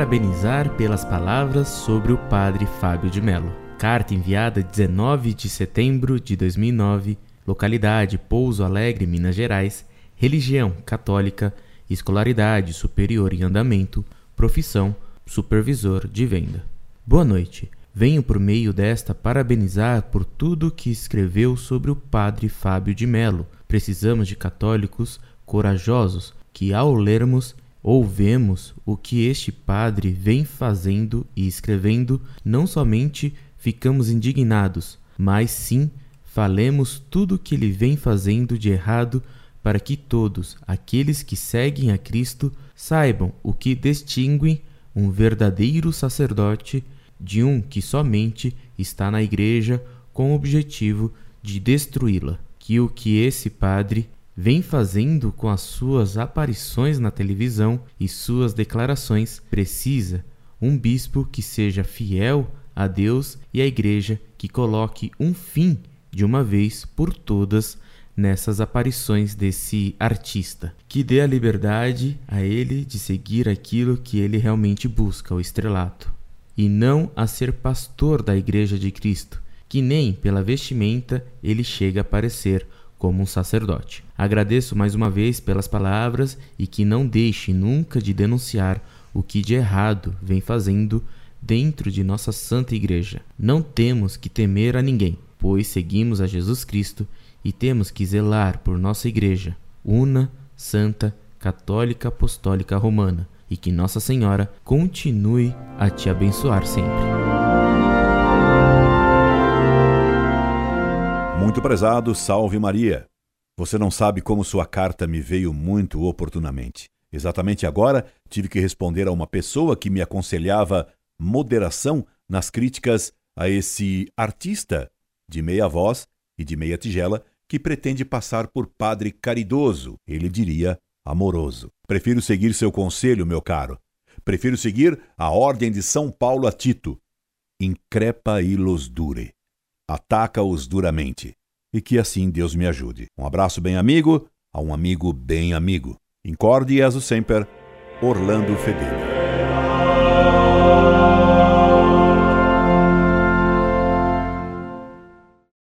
parabenizar pelas palavras sobre o Padre Fábio de Mello. Carta enviada 19 de setembro de 2009, localidade Pouso Alegre, Minas Gerais, religião católica, escolaridade superior em andamento, profissão supervisor de venda. Boa noite. Venho por meio desta parabenizar por tudo que escreveu sobre o padre Fábio de Melo. Precisamos de católicos corajosos que, ao lermos ou vemos o que este padre vem fazendo e escrevendo, não somente ficamos indignados, mas sim falemos tudo o que ele vem fazendo de errado para que todos aqueles que seguem a Cristo saibam o que distingue um verdadeiro sacerdote de um que somente está na igreja com o objetivo de destruí-la. Que o que esse padre vem fazendo com as suas aparições na televisão e suas declarações precisa um bispo que seja fiel a Deus e à igreja que coloque um fim de uma vez por todas nessas aparições desse artista, que dê a liberdade a ele de seguir aquilo que ele realmente busca, o estrelato e não a ser pastor da Igreja de Cristo, que nem pela vestimenta ele chega a parecer como um sacerdote. Agradeço mais uma vez pelas palavras e que não deixe nunca de denunciar o que de errado vem fazendo dentro de nossa Santa Igreja. Não temos que temer a ninguém, pois seguimos a Jesus Cristo e temos que zelar por nossa Igreja, una, santa, católica apostólica romana e que Nossa Senhora continue a te abençoar sempre. Muito prezado, salve Maria. Você não sabe como sua carta me veio muito oportunamente. Exatamente agora tive que responder a uma pessoa que me aconselhava moderação nas críticas a esse artista de meia voz e de meia tigela que pretende passar por padre caridoso, ele diria amoroso. Prefiro seguir seu conselho, meu caro. Prefiro seguir a ordem de São Paulo a Tito. Increpa ilos dure. Ataca-os duramente. E que assim Deus me ajude. Um abraço bem amigo a um amigo bem amigo. Incorde e sempre, Orlando Fedeli.